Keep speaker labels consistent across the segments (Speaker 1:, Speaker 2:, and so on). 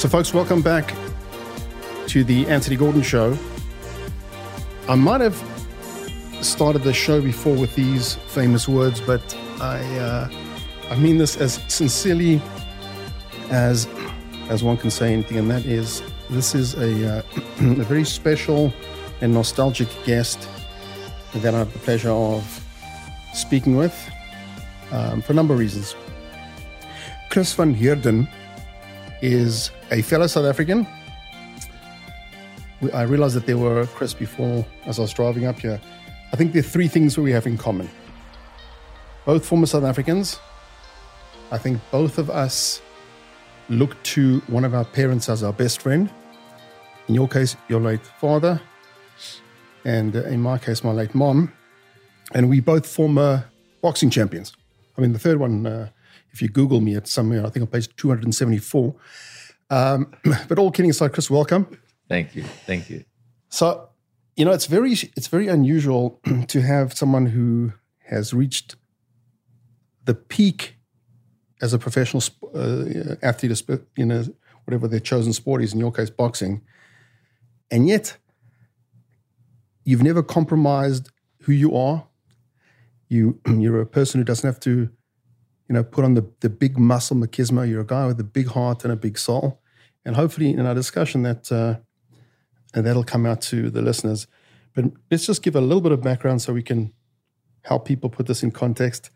Speaker 1: So, folks, welcome back to the Anthony Gordon Show. I might have started the show before with these famous words, but I uh, I mean this as sincerely as as one can say anything, and that is this is a, uh, a very special and nostalgic guest that I have the pleasure of speaking with um, for a number of reasons. Chris van Heerden is a fellow South African. I realized that there were Chris before as I was driving up here. I think there are three things that we have in common. Both former South Africans. I think both of us look to one of our parents as our best friend. In your case, your late father, and uh, in my case, my late mom. And we both former boxing champions. I mean, the third one, uh, if you Google me, it's somewhere, I think on page 274. Um, but all kidding aside, Chris, welcome.
Speaker 2: Thank you. Thank you.
Speaker 1: So, you know, it's very it's very unusual to have someone who has reached the peak as a professional uh, athlete, you know, whatever their chosen sport is. In your case, boxing, and yet you've never compromised who you are. You you're a person who doesn't have to, you know, put on the the big muscle machismo. You're a guy with a big heart and a big soul, and hopefully in our discussion that uh, that'll come out to the listeners. But let's just give a little bit of background so we can help people put this in context.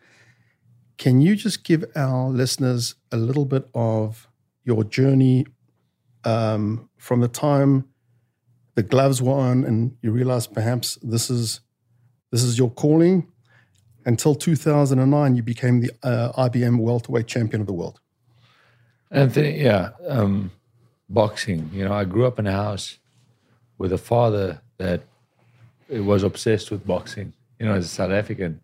Speaker 1: Can you just give our listeners a little bit of your journey um, from the time the gloves were on and you realized perhaps this is this is your calling until 2009 you became the uh, IBO welterweight champion of the world.
Speaker 2: Anthony yeah um, boxing you know I grew up in a house with a father that was obsessed with boxing you know as a South African.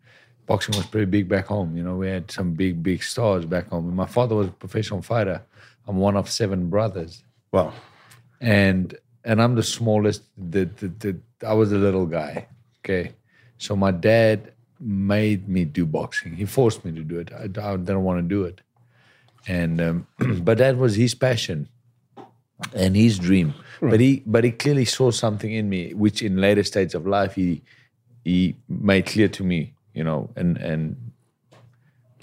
Speaker 2: Boxing was pretty big back home you know we had some big big stars back home. My father was a professional fighter. I'm one of seven brothers.
Speaker 1: Wow.
Speaker 2: And and I'm the smallest. The, the, the, I was the little guy. Okay, so my dad made me do boxing. He forced me to do it. I, I didn't want to do it, and um, but that was his passion and his dream. Right. But he but he clearly saw something in me, which in later stages of life he he made clear to me. You know, and and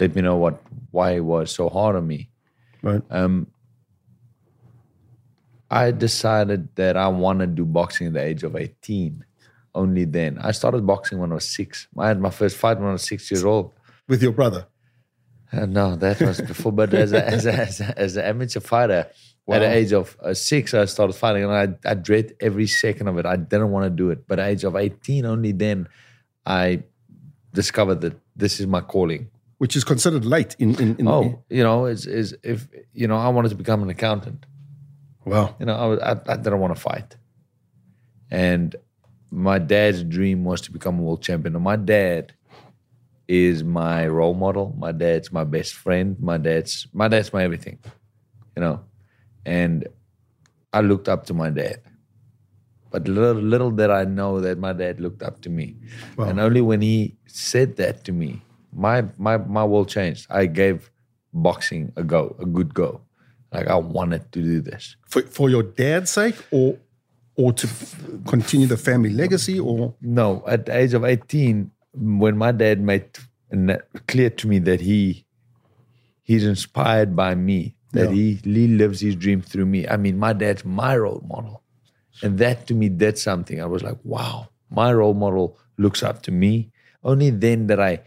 Speaker 2: let me know what why it was so hard on me.
Speaker 1: Right.
Speaker 2: Um, I decided that I want to do boxing at the age of 18. Only then. I started boxing when I was six. I had my first fight when I was six years old.
Speaker 1: With your brother?
Speaker 2: Uh, no, that was before. But as a, as, a, as, a, as an amateur fighter, wow. at the age of uh, six, I started fighting, and I, I dread every second of it. I didn't want to do it. But at the age of 18, only then, I discovered that this is my calling.
Speaker 1: Which is considered late in. in, in
Speaker 2: oh, you know, is is if you know, I wanted to become an accountant.
Speaker 1: Well,
Speaker 2: you know, I, was, I, I didn't want to fight. And my dad's dream was to become a world champion. And my dad is my role model. My dad's my best friend. My dad's my dad's my everything. You know, and I looked up to my dad. But little, little did I know that my dad looked up to me. Wow. And only when he said that to me, my my my world changed. I gave boxing a go, a good go. Like I wanted to do this
Speaker 1: for for your dad's sake, or or to continue the family legacy, or
Speaker 2: no. At the age of eighteen, when my dad made clear to me that he he's inspired by me, that yeah. he, he lives his dream through me. I mean, my dad's my role model, and that to me did something. I was like, wow, my role model looks up to me. Only then that I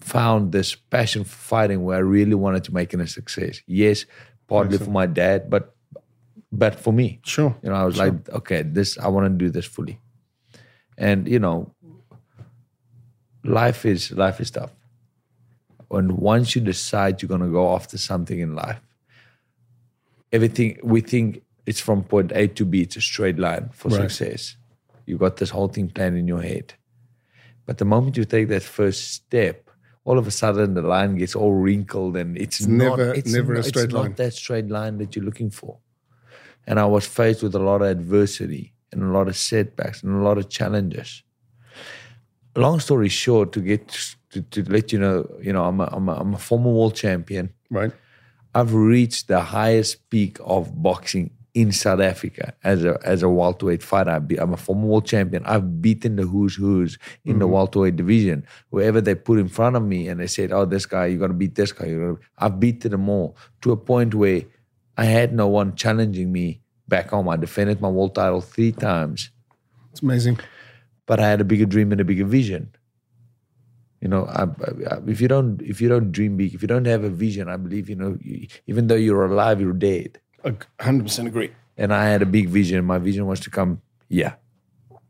Speaker 2: found this passion for fighting where I really wanted to make it a success. Yes, partly for my dad, but but for me.
Speaker 1: Sure.
Speaker 2: You know, I was like, okay, this I want to do this fully. And you know, life is life is tough. And once you decide you're gonna go after something in life, everything we think it's from point A to B, it's a straight line for
Speaker 1: Right.
Speaker 2: success. You got this whole thing planned in your head. But the moment you take that first step, all of a sudden the line gets all wrinkled and it's, not
Speaker 1: never-
Speaker 2: it's
Speaker 1: never a
Speaker 2: not,
Speaker 1: straight
Speaker 2: it's
Speaker 1: line.
Speaker 2: not that straight line that you're looking for. And I was faced with a lot of adversity and a lot of setbacks and a lot of challenges. Long story short, to get to, to let you know, you know, I'm a, I'm, a, I'm a former world champion.
Speaker 1: Right.
Speaker 2: I've reached the highest peak of boxing in South Africa as a as a welterweight fighter. I I'm a former world champion. I've beaten the who's who's in the mm-hmm. welterweight division. Whoever they put in front of me, and they said, "Oh, this guy, you got to beat this guy." You gotta, I've beaten them all to a point where I had no one challenging me back home. I defended my world title three times,
Speaker 1: It's amazing.
Speaker 2: but I had a bigger dream and a bigger vision. You know, I, I, if you don't if you don't dream big, if you don't have a vision, I believe you know, you, even though you're alive, you're dead.
Speaker 1: I 100% agree.
Speaker 2: And I had a big vision. My vision was to come, yeah,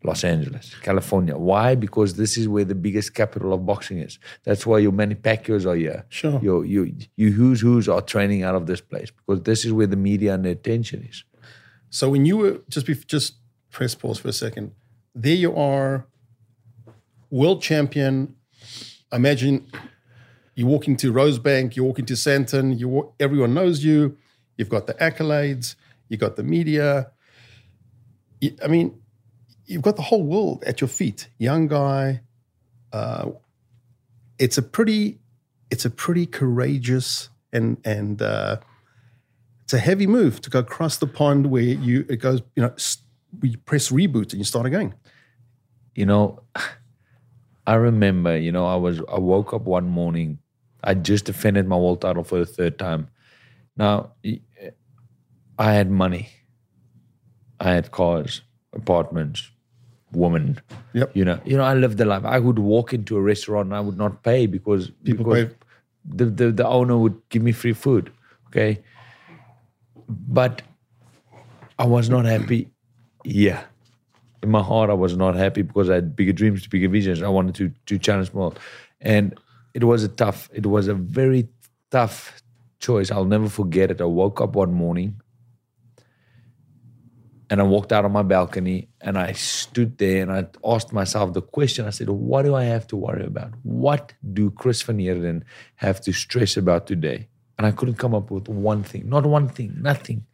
Speaker 2: Los Angeles, California. Why? Because this is where the biggest capital of boxing is. That's why your Manny Pacquiao's are here.
Speaker 1: Sure.
Speaker 2: Your you you who's who's are training out of this place because this is where the media and the attention is.
Speaker 1: So when you were just be, just press pause for a second. There you are, world champion. Imagine you walk into Rosebank, you walk into Sandton, you walk, everyone knows you. You've got the accolades, you got the media. I mean, you've got the whole world at your feet. Young guy. Uh, it's a pretty, it's a pretty courageous and and uh, it's a heavy move to go across the pond where you it goes you know we press reboot and you start again
Speaker 2: you know, I remember, you know, I was I woke up one morning, I just defended my world title for the third time. Now, I had money, I had cars, apartments, women.
Speaker 1: Yep.
Speaker 2: You know, you know, I lived the life. I would walk into a restaurant and I would not pay because
Speaker 1: People
Speaker 2: because
Speaker 1: pay-
Speaker 2: the, the the owner would give me free food. Okay, but I was not happy. Yeah, in my heart, I was not happy because I had bigger dreams, bigger visions. I wanted to to challenge more, and it was a tough. It was a very tough choice. I'll never forget it. I woke up one morning, and I walked out on my balcony, and I stood there, and I asked myself the question. I said, "What do I have to worry about? What do Chris van Heerden have to stress about today?" And I couldn't come up with one thing, not one thing, nothing.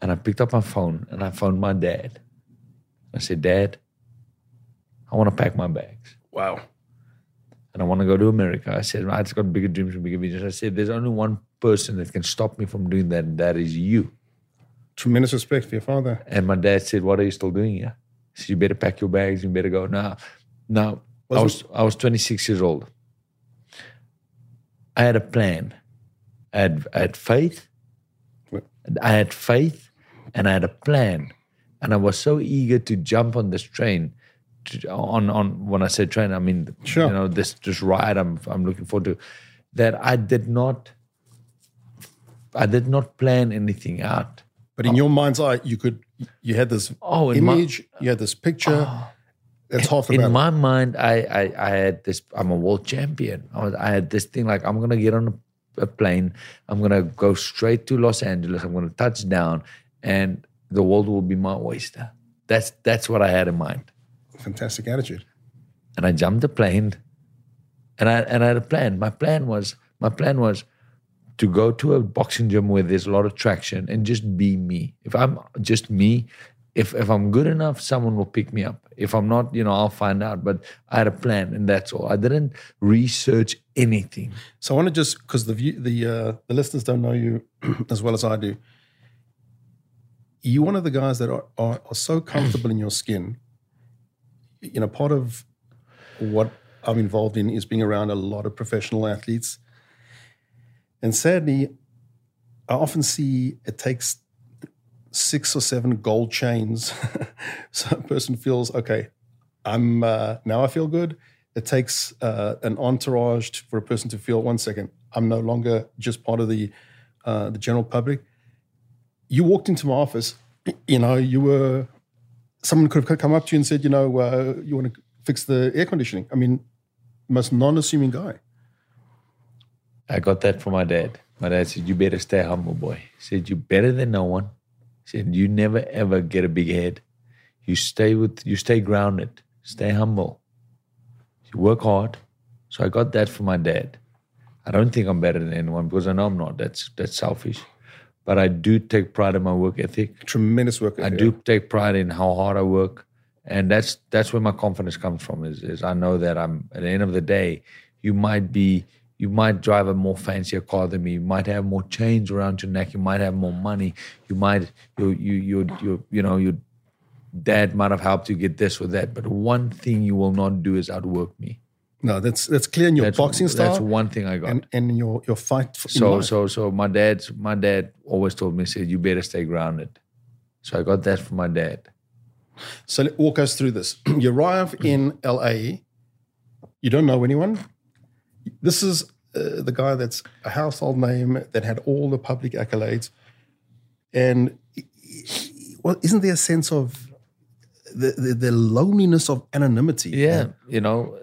Speaker 2: And I picked up my phone and I phoned my dad. I said, Dad, I want to pack my bags
Speaker 1: wow
Speaker 2: and I want to go to America. I said, I just got bigger dreams and bigger visions. I said, there's only one person that can stop me from doing that, and that is you.
Speaker 1: Tremendous respect for your father
Speaker 2: And my dad said, What are you still doing here? He said, You better pack your bags, you better go. Now, now I was I was 26 years old. I had a plan. I had, I had faith.
Speaker 1: What?
Speaker 2: I had faith and I had a plan. And I was so eager to jump on this train. To, on on when I say train, I mean
Speaker 1: Sure.
Speaker 2: you know this this ride I'm I'm looking forward to. That I did not I did not plan anything out.
Speaker 1: But in oh. your mind's eye you could you had this
Speaker 2: Oh, in my-
Speaker 1: image you had this picture oh. that's half the
Speaker 2: in
Speaker 1: battle
Speaker 2: my mind, I, I I had this. I'm a world champion. I was. I had this thing like I'm gonna get on a, a plane. I'm gonna go straight to Los Angeles. I'm gonna touch down, and the world will be my oyster. That's that's what I had in mind.
Speaker 1: fantastic attitude
Speaker 2: And I jumped the plane, and I and I had a plan. My plan was my plan was to go to a boxing gym where there's a lot of traction and just be me. If I'm just me, if if I'm good enough, someone will pick me up. If I'm not, you know, I'll find out. But I had a plan, and that's all. I didn't research anything.
Speaker 1: so i want to just because the view the uh, the listeners don't know you as well as i do you're one of the guys that are, are, are so comfortable in your skin you know part of what i'm involved in is being around a lot of professional athletes and sadly i often see it takes six or seven gold chains so a person feels okay i'm uh, now i feel good It takes uh, an entourage to, for a person to feel one second, I'm no longer just part of the uh, the general public. You walked into my office, you know, you were someone could have come up to you and said, you know, uh, you want to fix the air conditioning. I mean, most non-assuming guy.
Speaker 2: I got that from my dad. My dad said, You better stay humble, boy. He said, You're better than no one. He said, You never ever get a big head. You stay with you stay grounded. Stay humble. You work hard. So I got that from my dad. I don't think I'm better than anyone because I know I'm not. That's that's selfish. But I do take pride in my work ethic.
Speaker 1: Tremendous work. Ethic.
Speaker 2: I do take pride in how hard I work. And that's that's where my confidence comes from is, is I know that I'm at the end of the day, you might be you might drive a more fancier car than me. You might have more chains around your neck. You might have more money. You might you you you you you know your dad might have helped you get this or that. But one thing you will not do is outwork me.
Speaker 1: No, that's that's clear in your
Speaker 2: That's,
Speaker 1: boxing style.
Speaker 2: That's one thing I got.
Speaker 1: and and your your fight. For,
Speaker 2: so so so my dad my dad always told me said you better stay grounded. So I got that from my dad.
Speaker 1: So walk us through this. You arrive in LA. You don't know anyone. This is uh, the guy that's a household name that had all the public accolades. And well, isn't there a sense of the, the, the loneliness of anonymity?
Speaker 2: Yeah, you know,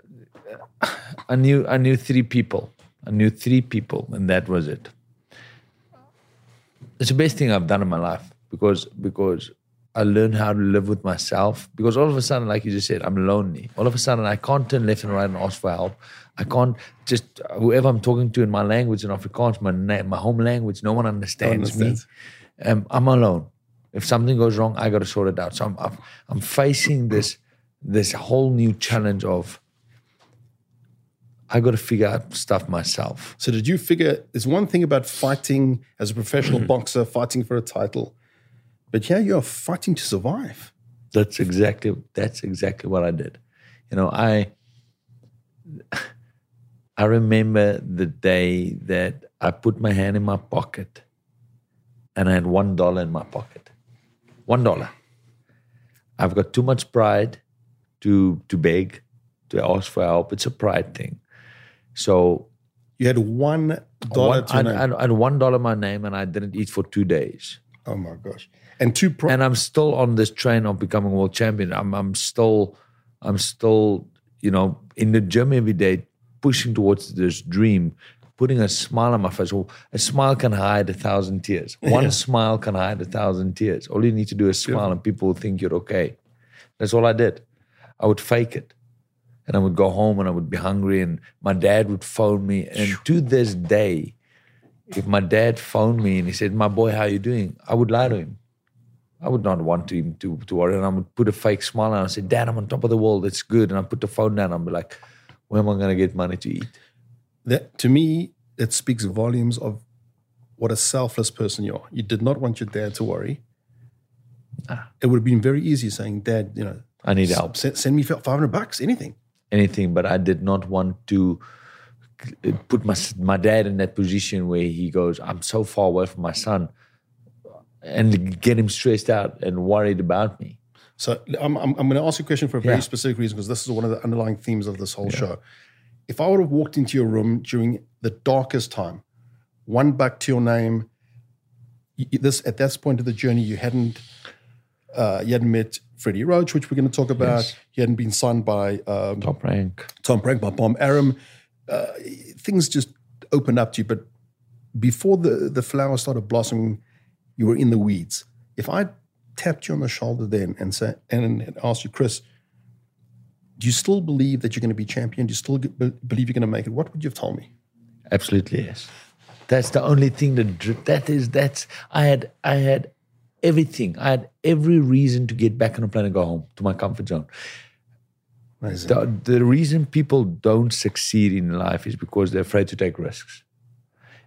Speaker 2: I knew I knew three people. I knew three people, and that was it. It's the best thing I've done in my life because because I learned how to live with myself. Because all of a sudden, like you just said, I'm lonely. All of a sudden, I can't turn left and right and ask for help. I can't just whoever I'm talking to in my language in Afrikaans, my na- my home language, no one understands,
Speaker 1: understands.
Speaker 2: me. Um, I'm alone. If something goes wrong, I got to sort it out. So I'm, I'm I'm facing this this whole new challenge of I got to figure out stuff myself.
Speaker 1: So did you figure there's one thing about fighting as a professional boxer, fighting for a title, but yeah, you're fighting to survive.
Speaker 2: That's exactly that's exactly what I did. You know, I I remember the day that I put my hand in my pocket and I had one dollar in my pocket. One dollar. I've got too much pride to to beg, to ask for help. It's a pride thing. So
Speaker 1: You had one dollar
Speaker 2: one,
Speaker 1: to
Speaker 2: I,
Speaker 1: name.
Speaker 2: I, I had one dollar my name and I didn't eat for two days.
Speaker 1: oh my gosh! And two pro-
Speaker 2: and I'm still on this train of becoming world champion. I'm I'm still I'm still you know in the gym every day, pushing towards this dream, putting a smile on my face. Well, a smile can hide a thousand tears. One smile can hide a thousand tears. All you need to do is smile, and people will think you're okay. That's all I did. I would fake it. And I would go home and I would be hungry, and my dad would phone me. And to this day, if my dad phoned me and he said, My boy, how you doing? I would lie to him. I would not want him to, to worry. And I would put a fake smile on and I say, Dad, I'm on top of the world. It's good. And I put the phone down and I'd be like, Where am I going to get money to eat?
Speaker 1: that to me it speaks volumes of what a selfless person you are. You did not want your dad to worry. Ah. It would have been very easy saying, "Dad, you know,
Speaker 2: I need help.
Speaker 1: send, send me five hundred bucks, anything."
Speaker 2: Anything. But I did not want to put my, my dad in that position where he goes, I'm so far away from my son and get him stressed out and worried about me.
Speaker 1: So I'm, I'm, I'm going to ask you a question for a very
Speaker 2: Yeah.
Speaker 1: specific reason because this is one of the underlying themes of this whole show. If I would have walked into your room during the darkest time, one buck to your name, this at this point of the journey, you hadn't uh, you hadn't met Freddie Roach, which we're going to talk about.
Speaker 2: Yes.
Speaker 1: You hadn't been signed by um,
Speaker 2: Top rank.
Speaker 1: Top Rank by Bob Arum. Uh, things just opened up to you. But before the, the flowers started blossoming, you were in the weeds. If I tapped you on the shoulder then and say, and, asked you, Chris, do you still believe that you're going to be champion? Do you still be- believe you're going to make it? What would you have told me?
Speaker 2: Absolutely yes. That's the only thing that that is that's I had I had everything. I had every reason to get back on a plane and go home to my comfort zone. The, the reason people don't succeed in life is because they're afraid to take risks.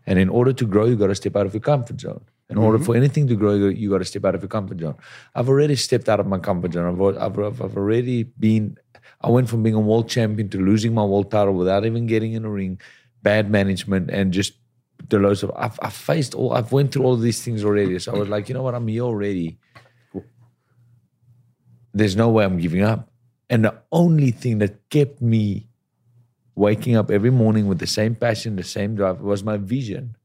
Speaker 2: And in order to grow, you've got to step out of your comfort zone. In order mm-hmm. for anything to grow, you got to step out of your comfort zone. I've already stepped out of my comfort zone. I've, I've, I've already been, I went from being a world champion to losing my world title without even getting in a ring, bad management, and just the loads of, I've, I've faced all, I've went through all of these things already. So I was like, you know what, I'm here already. There's no way I'm giving up. And the only thing that kept me waking up every morning with the same passion, the same drive. Was my vision.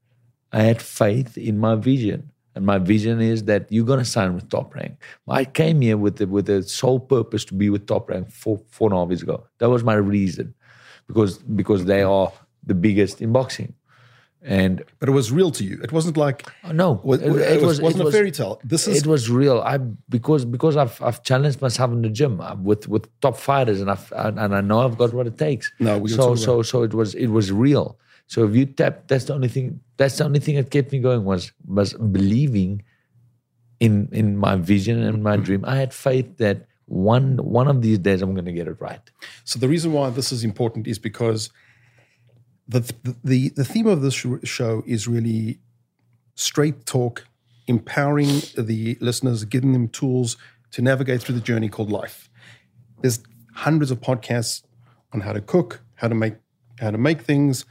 Speaker 2: I had faith in my vision. And my vision is that you're gonna sign with Top Rank. I came here with the, with the sole purpose to be with Top Rank four four and a half years ago. That was my reason, because because they are the biggest in boxing, and
Speaker 1: But it was real to you. It wasn't like
Speaker 2: oh, no,
Speaker 1: it, it, was, wasn't a fairy tale. This is
Speaker 2: it was real. I because because I've I've challenged myself in the gym uh, with with top fighters, and I've and and I know I've got what it takes.
Speaker 1: No, we
Speaker 2: so so so it was it was real. So if you tap, that's the only thing. That's the only thing that kept me going was was believing in in my vision and my mm-hmm. dream. I had faith that one one of these days I'm going to get it right.
Speaker 1: So the reason why this is important is because the the the theme of this show is really straight talk, empowering the listeners, giving them tools to navigate through the journey called life. There's hundreds of podcasts on how to cook, how to make how to make things.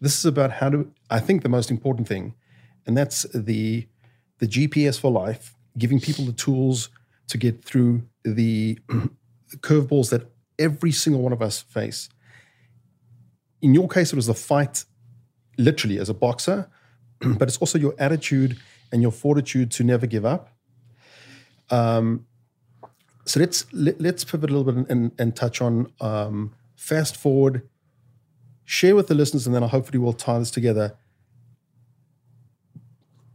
Speaker 1: This is about how to. I think the most important thing, and that's the the GPS for life, giving people the tools to get through the curveballs that every single one of us face. In your case, it was the fight, literally as a boxer, but it's also your attitude and your fortitude to never give up. Um, so let's let, let's pivot a little bit and, and, and touch on um, fast forward. Share with the listeners, and then I hopefully we'll tie this together.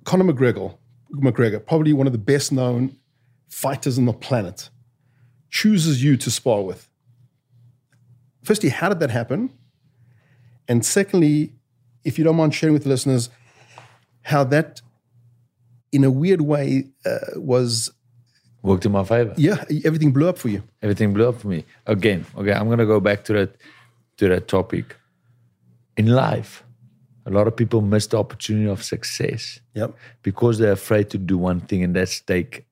Speaker 1: Conor McGregor, McGregor, probably one of the best known fighters on the planet, chooses you to spar with. Firstly, how did that happen? And secondly, if you don't mind sharing with the listeners, how that, in a weird way, uh, was
Speaker 2: Worked in my favor.
Speaker 1: yeah, everything blew up for you.
Speaker 2: Everything blew up for me again. Okay, I'm gonna go back to that to that topic. In life, a lot of people miss the opportunity of success
Speaker 1: Yep.
Speaker 2: because they're afraid to do one thing, and that's take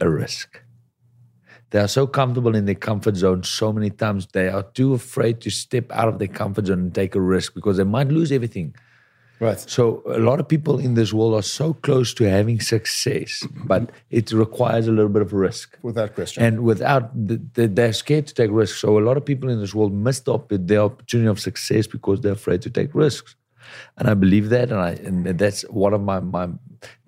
Speaker 2: a risk. They are so comfortable in their comfort zone so many times, they are too afraid to step out of their comfort zone and take a risk because they might lose everything.
Speaker 1: Right.
Speaker 2: So, a lot of people in this world are so close to having success, but it requires a little bit of risk.
Speaker 1: Without question.
Speaker 2: And without, the, the, they're scared to take risks. So, a lot of people in this world miss the, op- the opportunity of success because they're afraid to take risks. And I believe that, and I and that's one of my my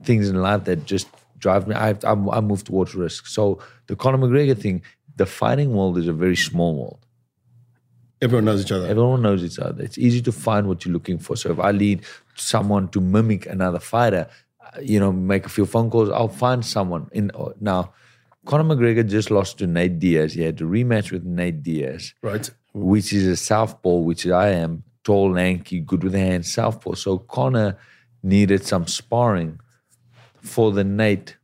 Speaker 2: things in life that just drives me. I I, I move towards risk. So the Conor McGregor thing, the fighting world is a very small world.
Speaker 1: Everyone knows each other.
Speaker 2: Everyone knows each other. It's easy to find what you're looking for. So if I lead someone to mimic another fighter, uh, you know, make a few phone calls, I'll find someone. In uh, now, Conor McGregor just lost to Nate Diaz. He had to rematch with Nate Diaz
Speaker 1: right.
Speaker 2: which is a southpaw, which I am, tall, lanky, good with the hands, southpaw. So Conor needed some sparring for the Nate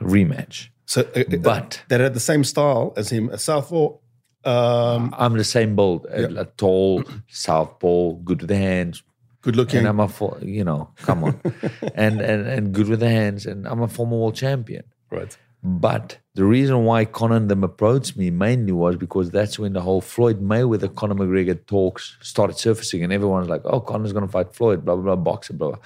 Speaker 2: rematch.
Speaker 1: So, uh, uh,
Speaker 2: But-
Speaker 1: that had the same style as him, a southpaw. Um,
Speaker 2: I'm the same build, a, a tall, southpaw, good with the hands.
Speaker 1: Good looking.
Speaker 2: And I'm a, fo- you know, come on. and, and, and good with the hands. And I'm a former world champion.
Speaker 1: right.
Speaker 2: But the reason why Conor and them approached me mainly was because that's when the whole Floyd Mayweather Conor McGregor talks started surfacing, and everyone's like, "Oh, Conor's going to fight Floyd," blah blah blah, boxer, blah. blah.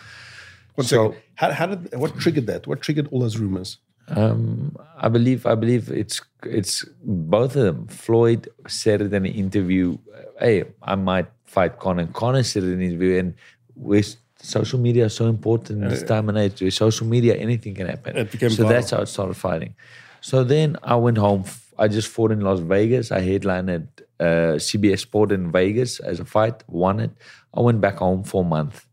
Speaker 1: One
Speaker 2: So-
Speaker 1: second. How, how did what triggered that? What triggered all those rumors?
Speaker 2: Um, I believe I believe it's it's both of them. Floyd said it in an interview, "Hey, I might fight Conor." Conor said it in an interview, and with social media is so important in this time and age. With social media, anything can happen. So
Speaker 1: viral.
Speaker 2: that's how it started fighting. So then I went home. I just fought in Las Vegas. I headlined at uh, CBS Sport in Vegas as a fight, won it. I went back home for a month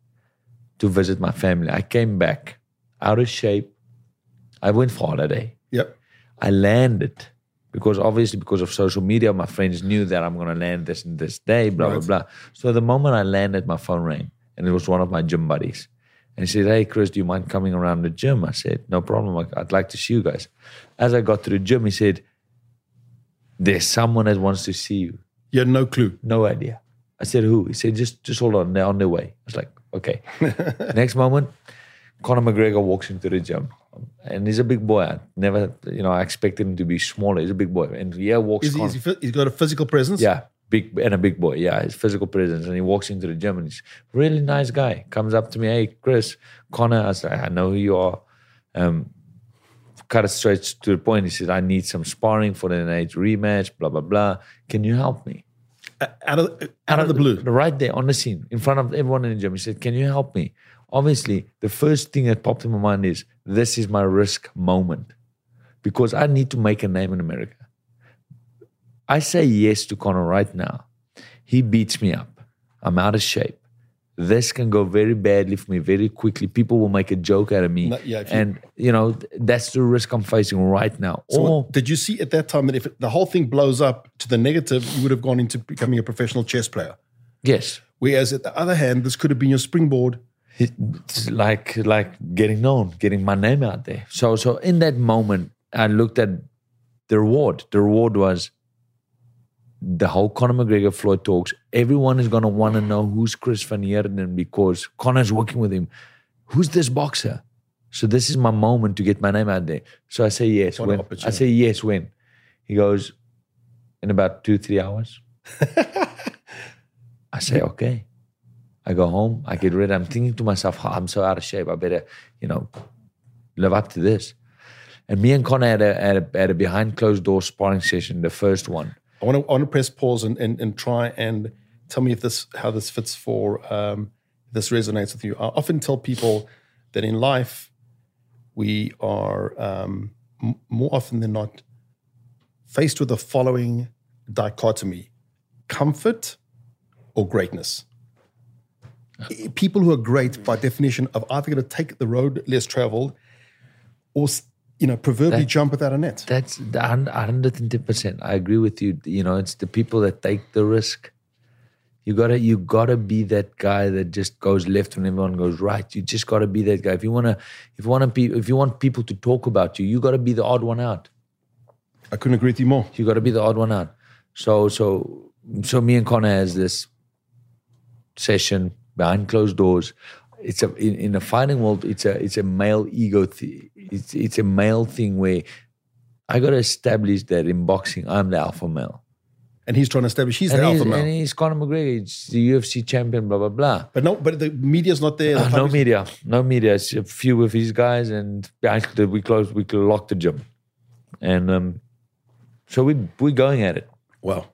Speaker 2: to visit my family. I came back out of shape. I went for holiday.
Speaker 1: Yep.
Speaker 2: I landed because obviously because of social media, my friends knew that I'm gonna land this and this day, blah
Speaker 1: Right.
Speaker 2: blah blah. So the moment I landed, my phone rang, and it was one of my gym buddies, and he said, "Hey Chris, do you mind coming around the gym?" I said, "No problem. I'd like to see you guys." As I got to the gym, he said, "There's someone that wants to see you."
Speaker 1: You had no clue.
Speaker 2: No idea. I said, who? He said, just just hold on, they're on their way. I was like, okay. Next moment, Conor McGregor walks into the gym. And he's a big boy. I never, you know, I expected him to be smaller. He's a big boy. And yeah, walks
Speaker 1: Is he, is he, he's got a physical presence.
Speaker 2: yeah, big and a big boy. Yeah, his physical presence. And he walks into the gym and he's really nice guy. Comes up to me, hey, Chris, Conor. I said, I know who you are. Um, cut it straight to the point. He said, I need some sparring for the Nate rematch, blah, blah, blah. Can you help me?
Speaker 1: out of out of the blue.
Speaker 2: right there on the scene in front of everyone in the gym. He said, "Can you help me?" Obviously, the first thing that popped in my mind is this is my risk moment because I need to make a name in America. I say yes to Conor right now. He beats me up. I'm out of shape. This can go very badly for me very quickly. People will make a joke out of me.
Speaker 1: No, yeah, you-
Speaker 2: and, you know, that's the risk I'm facing right now.
Speaker 1: So
Speaker 2: or,
Speaker 1: did you see at that time that if the whole thing blows up to the negative, you would have gone into becoming a professional chess player?
Speaker 2: yes,
Speaker 1: Whereas at the other hand, this could have been your springboard.
Speaker 2: It's like like getting known, getting my name out there. So so in that moment, I looked at the reward. The reward was the whole Conor McGregor Floyd talks. Everyone is gonna want to know who's Chris Van Heerden because Conor's working with him. Who's this boxer? So this is my moment to get my name out there. So I say yes.
Speaker 1: What
Speaker 2: When I say yes, when he goes in about two three hours. I say okay. I go home, I get ready. I'm thinking to myself, "Oh, I'm so out of shape. I better, you know, live up to this. And me and Conor had a, had a, had a behind closed door sparring session, the first one.
Speaker 1: I want to, I want to press pause and, and, and try and tell me if this how this fits for um, this resonates with you. I often tell people that in life we are um, m- more often than not faced with the following dichotomy: comfort or greatness. People who are great, by definition, are either going to take the road less traveled, or you know, proverbially
Speaker 2: That-
Speaker 1: jump without a net.
Speaker 2: That's the hun- 110%. I agree with you. You know, it's the people that take the risk. You gotta, you gotta be that guy that just goes left when everyone goes right. You just gotta be that guy. If you wanna, if you wanna be, if you want people to talk about you, you gotta be the odd one out.
Speaker 1: I couldn't agree with you more.
Speaker 2: You got to be the odd one out. So so so me and Conor has this session behind closed doors. It's a in, in the fighting world. It's a it's a male ego. Th- it's it's a male thing where I got to establish that in boxing I'm the alpha male.
Speaker 1: And he's trying to establish he's
Speaker 2: And
Speaker 1: the
Speaker 2: he's,
Speaker 1: alpha male.
Speaker 2: and he's Conor McGregor. He's the UFC champion. Blah blah blah.
Speaker 1: But no, but the media's not there. The
Speaker 2: Uh, no media, no media. It's a few of his guys, and we closed. We locked the gym, and um, so we we're going at it.
Speaker 1: Wow.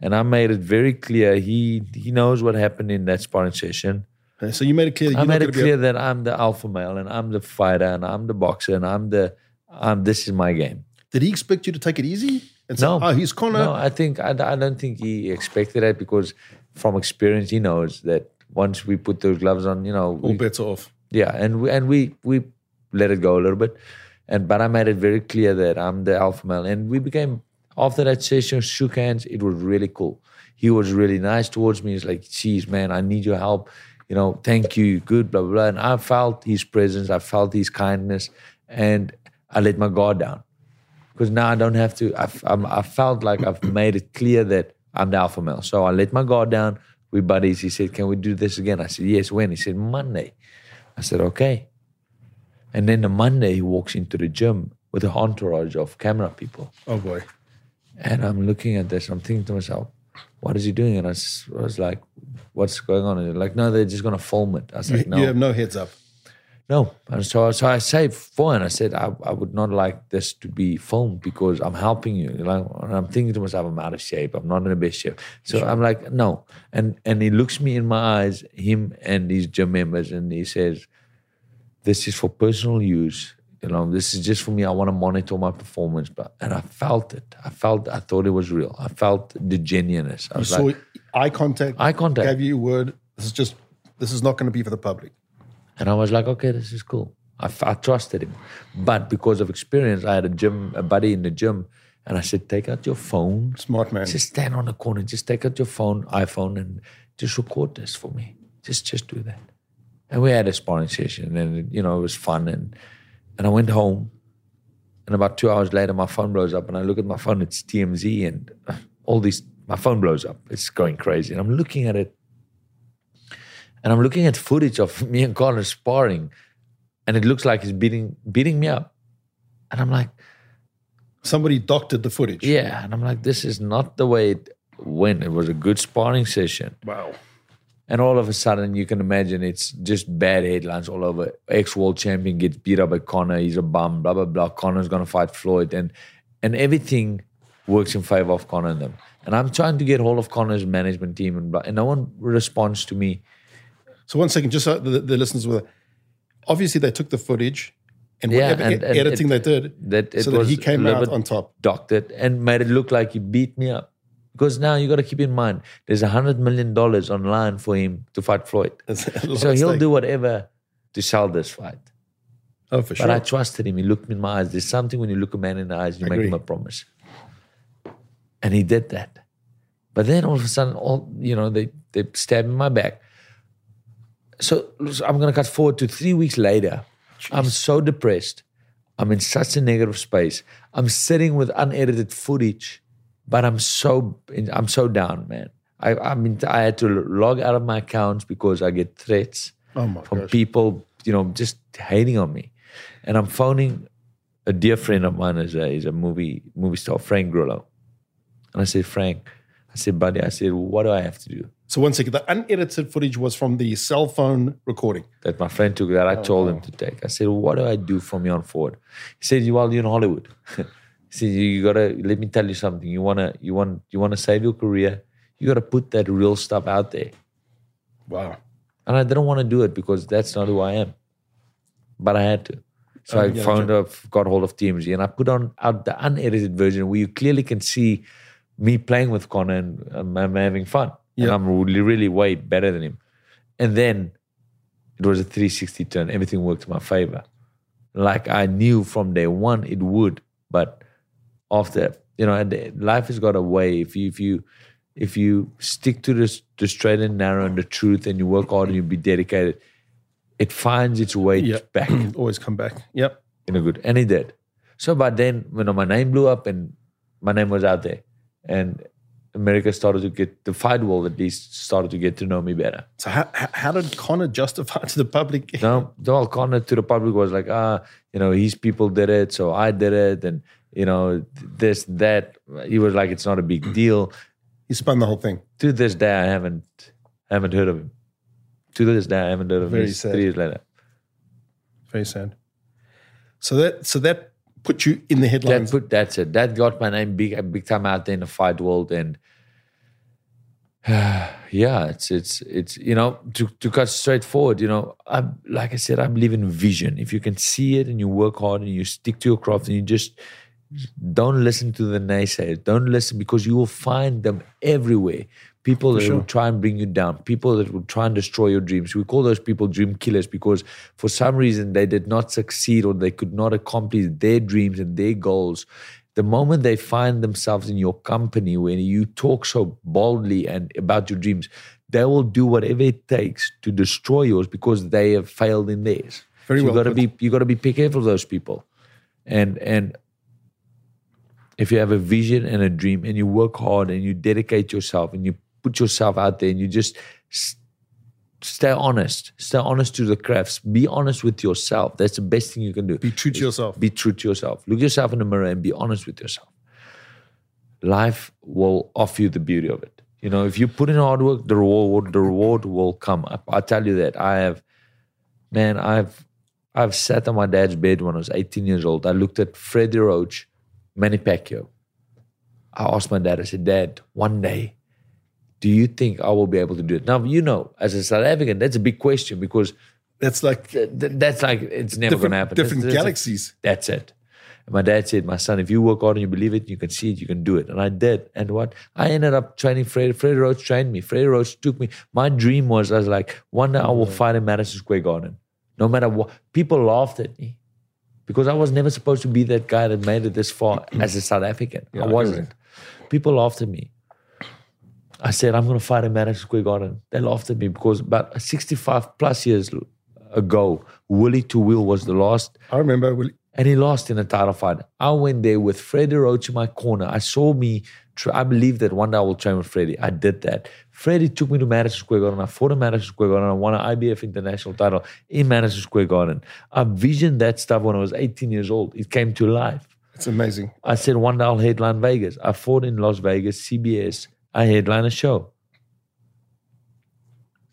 Speaker 2: And I made it very clear he he knows what happened in that sparring session.
Speaker 1: So you made it clear. That
Speaker 2: I made it clear that I'm the alpha male and I'm the fighter and I'm the boxer and I'm the I'm this is my game.
Speaker 1: Did he expect you to take it easy? And say,
Speaker 2: No.
Speaker 1: oh, he's Conor.
Speaker 2: No, I think I, I don't think he expected that because from experience he knows that once we put those gloves on, you know,
Speaker 1: All
Speaker 2: we-
Speaker 1: bets off.
Speaker 2: yeah, and we and we we let it go a little bit, and but I made it very clear that I'm the alpha male, and we became after that session shook hands. It was really cool. He was really nice towards me. He's like, "Geez, man, I need your help. You know, thank you, good, blah blah." blah. And I felt his presence. I felt his kindness, and I let my guard down because now I don't have to. I, I'm, I felt like I've made it clear that I'm the alpha male. So I let my guard down. We buddies. He said, "Can we do this again?" I said, "Yes." When? He said, "Monday." I said, "Okay." And then the Monday he walks into the gym with a entourage of camera people,
Speaker 1: Oh boy.
Speaker 2: And I'm looking at this. I'm thinking to myself, "What is he doing?" And I was like, "What's going on?" And they're like, "No, they're just gonna film it." I was
Speaker 1: You,
Speaker 2: like, "No."
Speaker 1: you have no heads up.
Speaker 2: No. And so, so I say fine. I said, I, I would not like this to be filmed because I'm helping you. Like, and I'm thinking to myself, I'm out of shape. I'm not in the best shape. So I'm like, no. And and he looks me in my eyes, him and his gym members, and he says, this is for personal use. You know, this is just for me. I want to monitor my performance. But and I felt it. I felt. I thought it was real. I felt the genuineness. I
Speaker 1: You
Speaker 2: was
Speaker 1: saw
Speaker 2: like,
Speaker 1: eye contact.
Speaker 2: eye contact.
Speaker 1: I gave you a word. This is just. This is not going to be for the public.
Speaker 2: And I was like, okay, this is cool. I trusted him. But because of experience, I had a gym, a buddy in the gym, and I said, take out your phone.
Speaker 1: Smart man.
Speaker 2: Just stand on the corner. Just take out your phone, iPhone, and just record this for me. Just just do that. And we had a sparring session, and you know it was fun. And and I went home, and about two hours later, my phone blows up, and I look at my phone. It's TMZ, and all these. My phone blows up. It's going crazy, and I'm looking at it, and I'm looking at footage of me and Conor sparring, and it looks like he's beating beating me up, and I'm like.
Speaker 1: Somebody doctored the footage.
Speaker 2: Yeah, and I'm like, this is not the way it went. It was a good sparring session.
Speaker 1: Wow.
Speaker 2: And all of a sudden, you can imagine it's just bad headlines all over. Ex world champion gets beat up by Conor. He's a bum. Blah blah blah. Conor's gonna fight Floyd, and and everything works in favor of Conor and them. And I'm trying to get hold of Conor's management team, and, blah- and no one responds to me.
Speaker 1: So one second, just so the, the listeners were obviously they took the footage and
Speaker 2: Yeah,
Speaker 1: whatever
Speaker 2: and- and
Speaker 1: editing
Speaker 2: it-
Speaker 1: they did,
Speaker 2: that it
Speaker 1: so that he came out on top.
Speaker 2: doctored and made it look like he beat me up. Because now you got to keep in mind, there's a hundred million dollars online for him to fight Floyd.
Speaker 1: It's a lot
Speaker 2: So he'll
Speaker 1: stake.
Speaker 2: do whatever to sell this fight.
Speaker 1: Oh, for sure.
Speaker 2: But I trusted him. He looked me in my eyes. There's something when you look a man in the eyes, you make
Speaker 1: Agree.
Speaker 2: him a promise. And he did that. But then all of a sudden, all you know, they they stabbed in my back. So, so I'm gonna cut forward to three weeks later. I'm so depressed. I'm in such a negative space. I'm sitting with unedited footage, but I'm so I'm so down, man. I I mean I had to log out of my accounts because I get threats
Speaker 1: oh
Speaker 2: from
Speaker 1: gosh.
Speaker 2: people, you know, just hating on me. And I'm phoning a dear friend of mine is a, is a movie movie star, Frank Grillo. And I said, Frank, I said, buddy, I said, what do I have to do?
Speaker 1: So one second, the unedited footage was from the cell phone recording.
Speaker 2: That my friend took that I oh, told him to take. I said, what do I do from here on forward? He said, well, you're in Hollywood. said, you gotta let me tell you something. You wanna you want you wanna save your career, you gotta put that real stuff out there.
Speaker 1: Wow.
Speaker 2: And I didn't want to do it because that's not who I am. But I had to. So
Speaker 1: Oh,
Speaker 2: I
Speaker 1: yeah,
Speaker 2: found a, got hold of TMZ and I put on out the unedited version where you clearly can see me playing with Conor and um, I'm having fun. And
Speaker 1: Yeah.
Speaker 2: I'm really, really way better than him. And then it was a 360 turn. Everything worked in my favor. Like I knew from day one it would. But after, you know, and life has got a way. If you, if you, if you stick to the, the straight and narrow and the truth and you work hard and you be dedicated, it finds its way
Speaker 1: Yeah.
Speaker 2: back
Speaker 1: Always come back. Yep.
Speaker 2: in a good and it did so but then you know, my name blew up and my name was out there and america started to get the fight world at least started to get to know me better
Speaker 1: So how, how did Conor justify to the public?
Speaker 2: no all Conor to the public was like ah you know his people did it so i did it and you know this that he was like it's not a big deal
Speaker 1: He spun the whole thing.
Speaker 2: to this day i haven't haven't heard of him to this day i haven't heard of
Speaker 1: Very
Speaker 2: him
Speaker 1: sad.
Speaker 2: three years later
Speaker 1: Very sad. So that so that put you in the
Speaker 2: That
Speaker 1: headlines.
Speaker 2: put that's it. That got my name big big time out there in the fight world, and yeah, it's it's it's you know to to cut straight forward. You know, I like I said, I believe in vision. If you can see it and you work hard and you stick to your craft and you just don't listen to the naysayers. Don't listen because you will find them everywhere. People that
Speaker 1: sure.
Speaker 2: will try and bring you down. People that will try and destroy your dreams. We call those people dream killers because for some reason they did not succeed or they could not accomplish their dreams and their goals. The moment they find themselves in your company when you talk so boldly and about your dreams, they will do whatever it takes to destroy yours because they have failed in theirs.
Speaker 1: Very
Speaker 2: so
Speaker 1: well
Speaker 2: you gotta
Speaker 1: put.
Speaker 2: be you gotta be careful of those people. And and if you have a vision and a dream and you work hard and you dedicate yourself and you put yourself out there and you just stay honest, stay honest to the crafts, be honest with yourself. That's the best thing you can do.
Speaker 1: Be true to yourself.
Speaker 2: Be true to yourself. Look yourself in the mirror and be honest with yourself. Life will offer you the beauty of it. You know, if you put in hard work, the reward, the reward will come up. I tell you that. I have, man, I've, I've sat on my dad's bed when I was 18 years old. I looked at Freddie Roach, Manny Pacquiao. I asked my dad. I said, Dad, one day, do you think I will be able to do it? Now, you know, as a South African, that's a big question because
Speaker 1: That's like
Speaker 2: th- th- that's like it's never going to happen.
Speaker 1: different
Speaker 2: That's- that's-
Speaker 1: galaxies.
Speaker 2: that's it. And my dad said, My son, if you work hard and you believe it, you can see it, you can do it. And I did. And what? I ended up training Freddie. Freddie Roach trained me. Freddie Roach took me. My dream was, I was like, one day I will fight in Madison Square Garden. No matter what. People laughed at me because I was never supposed to be that guy that made it this far as a South African.
Speaker 1: Yeah,
Speaker 2: I wasn't. People laughed at me. I said, I'm going to fight in Madison Square Garden. They laughed at me because about 65 plus years ago, Willie Toweel was the last
Speaker 1: I remember Willie-
Speaker 2: and he lost in a title fight. I went there with Freddie Roach in my corner. I saw me. I believe that one day I will train with Freddie. I did that. Freddie took me to Madison Square Garden. I fought in Madison Square Garden. I won an IBF international title in Madison Square Garden. I visioned that stuff when I was 18 years old. It came to life.
Speaker 1: it's amazing.
Speaker 2: I said one day I'll headline Vegas. I fought in Las Vegas, CBS. I headline a show.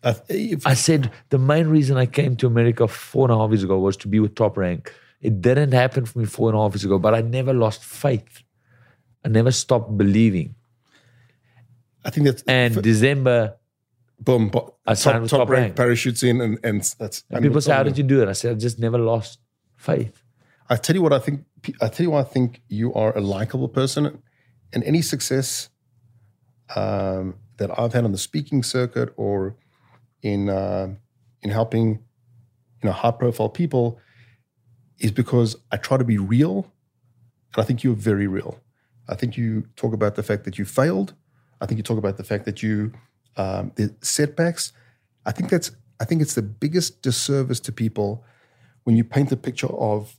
Speaker 1: I
Speaker 2: said the main reason I came to America four and a half years ago was to be with Top Rank. It didn't happen for me four and a half years ago, but I never lost faith. I never stopped believing.
Speaker 1: I think that's
Speaker 2: And
Speaker 1: f-
Speaker 2: December,
Speaker 1: boom. Bo-
Speaker 2: I
Speaker 1: top, top rank
Speaker 2: Rank.
Speaker 1: parachutes in, and and that's.
Speaker 2: and people say, "How did you do it?" I said, "I just never lost faith."
Speaker 1: I tell you what, I think. I tell you why I think you are a likable person, and any success um, that I've had on the speaking circuit or in uh, in helping, you know, high profile people, is because I try to be real, and I think you're very real. I think you talk about the fact that you failed. I think you talk about the fact that you um, the setbacks. I think that's. I think it's the biggest disservice to people when you paint the picture of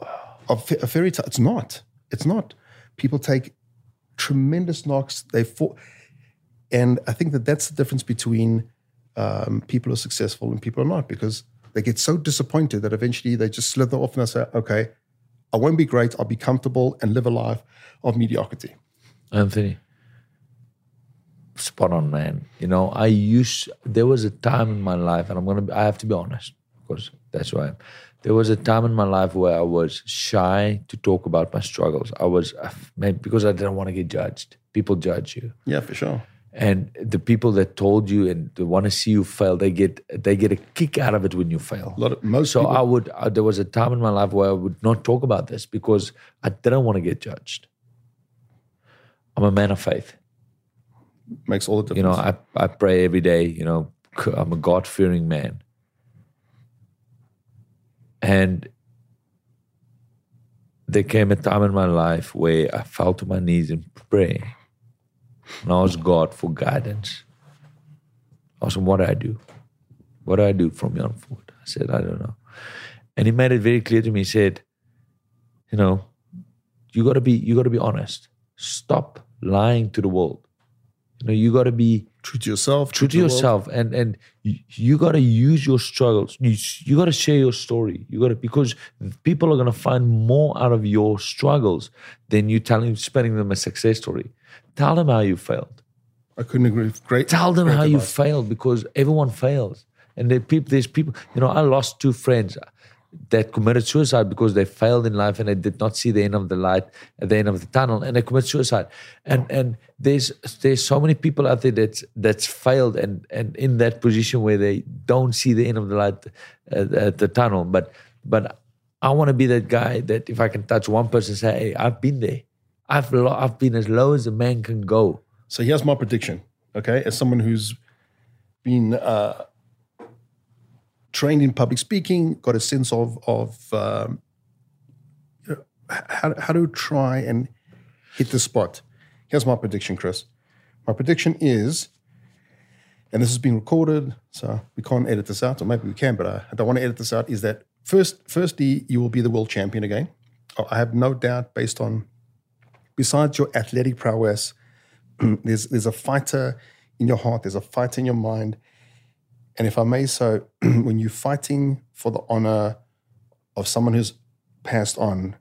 Speaker 1: of a fairy tale. It's not. It's not. People take tremendous knocks. They fall, and I think that that's the difference between um, people who are successful and people who are not, because they get so disappointed that eventually they just slither off and they say, "Okay, I won't be great. I'll be comfortable and live a life of mediocrity."
Speaker 2: Anthony, spot on, man. You know, I used. There was a time in my life, and I'm gonna. I have to be honest, because that's who I am. There was a time in my life where I was shy to talk about my struggles. I was, maybe because I didn't want to get judged. People judge you.
Speaker 1: Yeah, for sure.
Speaker 2: And the people that told you and they want to see you fail they get they get a kick out of it when you fail.
Speaker 1: A lot of most
Speaker 2: so
Speaker 1: people,
Speaker 2: i would uh, there was a time in my life where i would not talk about this because i didn't want to get judged. I'm a man of faith.
Speaker 1: Makes all the difference.
Speaker 2: you know i, I pray every day you know i'm a god-fearing man. And there came a time in my life where i fell to my knees in prayer and I asked God for guidance. I asked him, what do I do? What do I do from here on forward? I said, I don't know. And he made it very clear to me. He said, you know, you gotta be you gotta be honest. Stop lying to the world. You know, you gotta be
Speaker 1: true to yourself.
Speaker 2: true to
Speaker 1: the world.
Speaker 2: yourself and and you, you got to use your struggles you, you got to share your story you got to because people are going to find more out of your struggles than you telling spending them a success story tell them how you failed
Speaker 1: I couldn't agree. Great.
Speaker 2: tell them
Speaker 1: great
Speaker 2: how you failed because everyone fails and there people there's people you know i lost two friends that committed suicide because they failed in life and they did not see the end of the light at the end of the tunnel and they commit suicide. And and there's there's so many people out there that's that's failed and and in that position where they don't see the end of the light at, at the tunnel. But but i want to be that guy that if i can touch one person say hey i've been there. I've lo- i've been as low as a man can go.
Speaker 1: So here's my prediction. Okay, as someone who's been uh, trained in public speaking, got a sense of of um, how how to try and hit the spot. Here's my prediction, Chris. My prediction is, and this is being recorded, so we can't edit this out, or maybe we can, but I, I don't want to edit this out. Is that first? Firstly, you will be the world champion again. Oh, I have no doubt, based on besides your athletic prowess there's there's a fighter in your heart, there's a fighter in your mind. And if I may so, when you're fighting for the honor of someone who's passed on,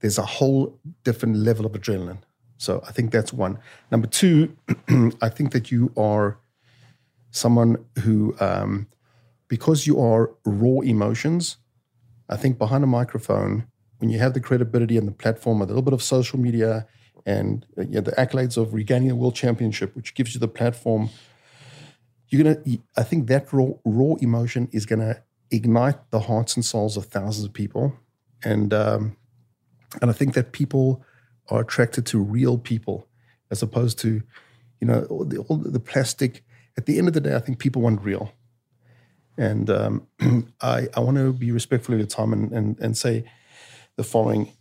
Speaker 1: there's a whole different level of adrenaline. So I think that's one. Number two, I think that you are someone who, um, because you are raw emotions, I think behind a microphone, when you have the credibility and the platform, a little bit of social media, and uh, yeah, the accolades of regaining a world championship, which gives you the platform, you're gonna. I think that raw raw emotion is gonna ignite the hearts and souls of thousands of people, and um, and I think that people are attracted to real people as opposed to, you know, all the, all the plastic. At the end of the day, I think people want real, and um, I I want to be respectful of your time and and and say the following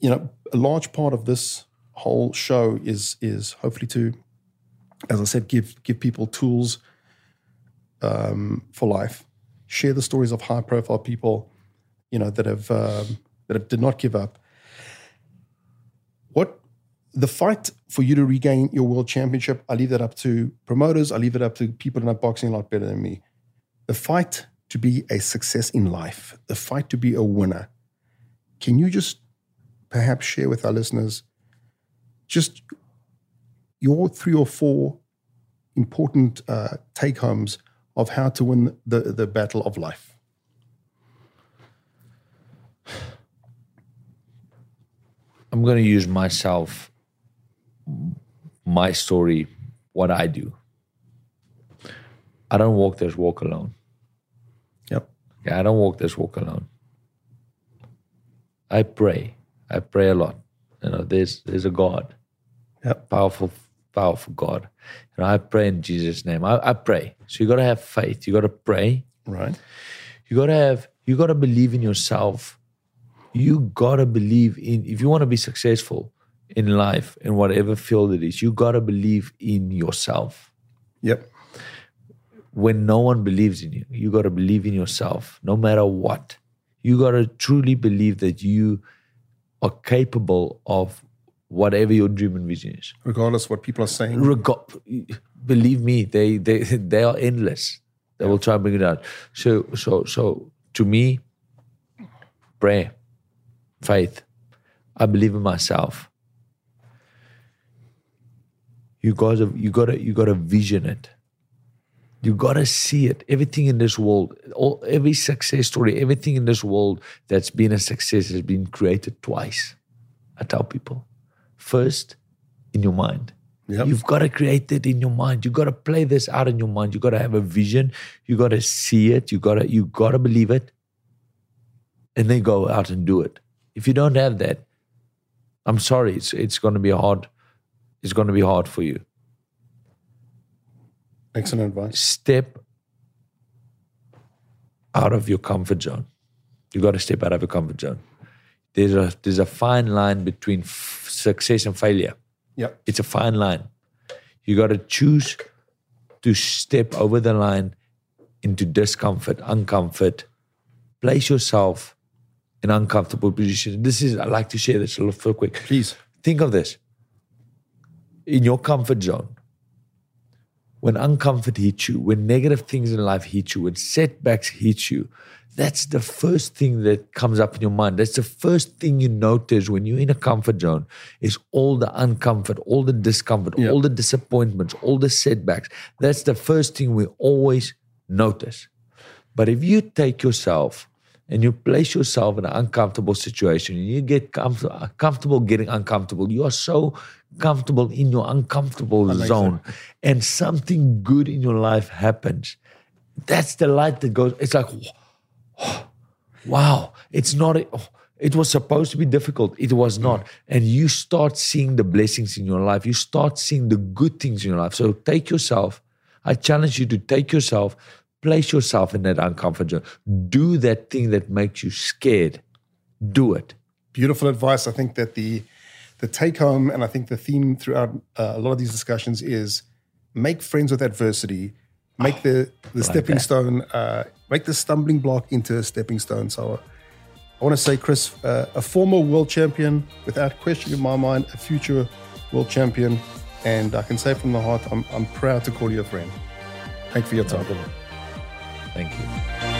Speaker 1: you know, a large part of this whole show is is hopefully to, as I said, give give people tools um, for life. Share the stories of high profile people, you know, that have um, that have, did not give up. What the fight for you to regain your world championship, I leave that up to promoters. I leave it up to people that know boxing a lot better than me. The fight to be a success in life, the fight to be a winner. Can you just perhaps share with our listeners just your three or four important uh, take homes of how to win the, the battle of life.
Speaker 2: I'm going to use myself, my story, what I do. I don't walk this walk alone.
Speaker 1: Yep.
Speaker 2: Okay, I don't walk this walk alone. I pray. I pray a lot. You know, there's there's a God,
Speaker 1: Yep.
Speaker 2: powerful, powerful God. And I pray in Jesus' name. I, I pray. So you got to have faith. You got to pray.
Speaker 1: Right.
Speaker 2: You got to have. You got to believe in yourself. You got to believe in. If you want to be successful in life, in whatever field it is, you got to believe in yourself.
Speaker 1: Yep.
Speaker 2: when no one believes in you. You got to believe in yourself, no matter what. You got to truly believe that you are capable of whatever your dream and vision is.
Speaker 1: Regardless of what people are saying.
Speaker 2: Reg- believe me, they they they are endless. They will try and bring it out. So so so to me, prayer, faith. I believe in myself. You gotta you gotta you gotta vision it. You gotta see it. Everything in this world, all, every success story, everything in this world that's been a success has been created twice. I tell people, first in your mind.
Speaker 1: Yep.
Speaker 2: You've got to create it in your mind. You've got to play this out in your mind. You've got to have a vision. You've got to see it. You've got to you got to believe it, and then go out and do it. If you don't have that, I'm sorry. It's it's going to be hard. It's going to be hard for you.
Speaker 1: Excellent advice.
Speaker 2: Step out of your comfort zone. You've got to step out of your comfort zone. There's a there's a fine line between f- success and failure.
Speaker 1: Yep.
Speaker 2: It's a fine line. You got to choose to step over the line into discomfort, uncomfort. Place yourself in uncomfortable positions. This is I like to share this a little quick.
Speaker 1: Please.
Speaker 2: Think of this. In your comfort zone, when uncomfort hits you, when negative things in life hit you, when setbacks hit you, that's the first thing that comes up in your mind. That's the first thing you notice when you're in a comfort zone is all the uncomfort, all the discomfort,
Speaker 1: Yeah.
Speaker 2: all the disappointments, all the setbacks. That's the first thing we always notice. But if you take yourself and you place yourself in an uncomfortable situation and you get comfort- comfortable getting uncomfortable, you are so comfortable in your uncomfortable
Speaker 1: makes
Speaker 2: zone and something good in your life happens. That's the light that goes, it's like, wow, it's not, oh, it was supposed to be difficult. It was mm. not. And you start seeing the blessings in your life. You start seeing the good things in your life. So take yourself, I challenge you to take yourself, place yourself in that uncomfort zone. Do that thing that makes you scared. Do it.
Speaker 1: Beautiful advice. I think that the the take home and I think the theme throughout uh, a lot of these discussions is make friends with adversity. Make the the stepping
Speaker 2: that.
Speaker 1: stone. Uh, make the stumbling block into a stepping stone. So. I want to say, Chris, uh, a former world champion, without question in my mind, a future world champion. And I can say from the heart, I'm, I'm proud to call you a friend. Thank you for your time.
Speaker 2: Thank you.